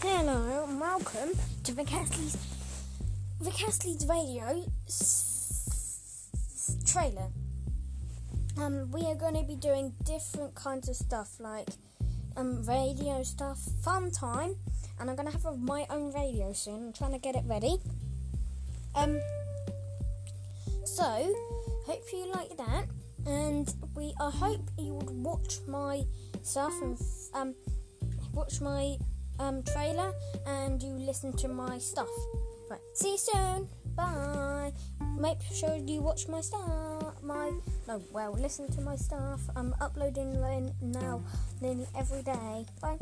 Hello, and welcome to Rick Astley's radio s- trailer. Um, we are going to be doing different kinds of stuff, like um, radio stuff, fun time, and I'm going to have my own radio soon. I'm trying to get it ready. Um, so hope you like that, and we I hope you would watch my stuff and um watch my um, trailer and you listen to my stuff. Right, see you soon. Bye. Make sure you watch my stuff. My no, well, listen to my stuff. I'm uploading now nearly every day. Bye.